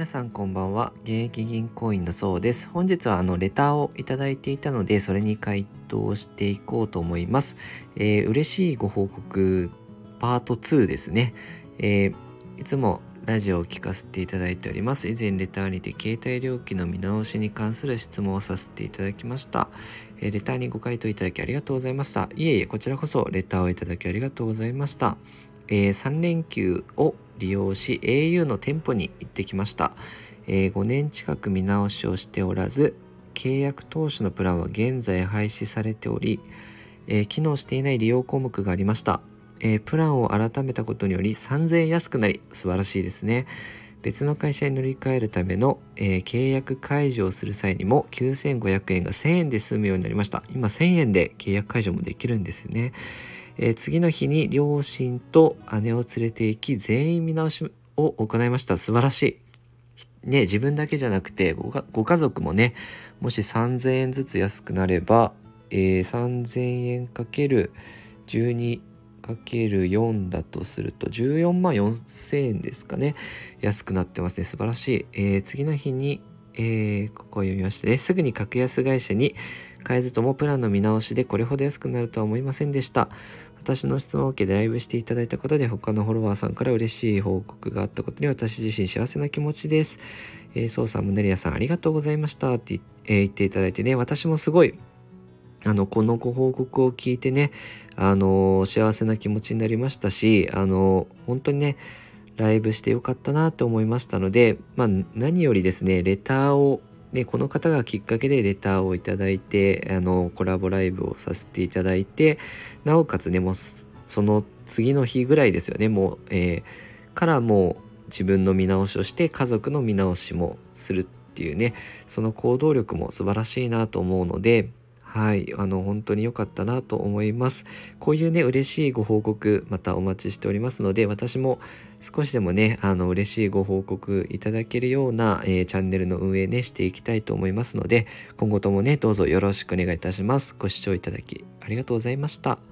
皆さんこんばんは。現役銀行員のそうです。本日はあのレターをいただいていたので、それに回答していこうと思います。えー、嬉しいご報告パート2ですね。えー、いつもラジオを聞かせていただいております。以前レターにて携帯料金の見直しに関する質問をさせていただきました。えー、レターにご回答いただきありがとうございました。いえいえ、こちらこそレターをいただきありがとうございました。えー、3連休を利用し au の店舗に行ってきました、えー、5年近く見直しをしておらず契約当初のプランは現在廃止されており、えー、機能していない利用項目がありました、えー、プランを改めたことにより3000円安くなり素晴らしいですね。別の会社に乗り換えるための、えー、契約解除をする際にも9500円が1000円で済むようになりました。今1000円で契約解除もできるんですよね。えー、次の日に両親と姉を連れて行き全員見直しを行いました。素晴らしい。ね自分だけじゃなくてごご家族もねもし3000円ずつ安くなれば、えー、3000円かける12かける4だとすると14万4000円ですかね。安くなってますね。素晴らしい、えー、次の日に、えー、ここを読みまして、すぐに格安会社に変えずともプランの見直しでこれほど安くなるとは思いませんでした。私の質問を受けてライブしていただいたことで他のフォロワーさんから嬉しい報告があったことに私自身幸せな気持ちです。えー、そうさん、ムネリアさんありがとうございましたって、言っていただいてね、私もすごい、あの、このご報告を聞いてね、あのー、幸せな気持ちになりましたし、あのー、本当にね、ライブしてよかったなと思いましたので、まあ、何よりですね、レターをで、この方がきっかけでレターをいただいて、あの、コラボライブをさせていただいて、なおかつね、もう、その次の日ぐらいですよね、もう、えー、からもう自分の見直しをして、家族の見直しもするっていうね、その行動力も素晴らしいなと思うので、はい、あの、本当に良かったなと思います。こういうね、嬉しいご報告、またお待ちしておりますので、私も少しでもね、あの、嬉しいご報告いただけるような、えー、チャンネルの運営ね、していきたいと思いますので、今後ともね、どうぞよろしくお願いいたします。ご視聴いただきありがとうございました。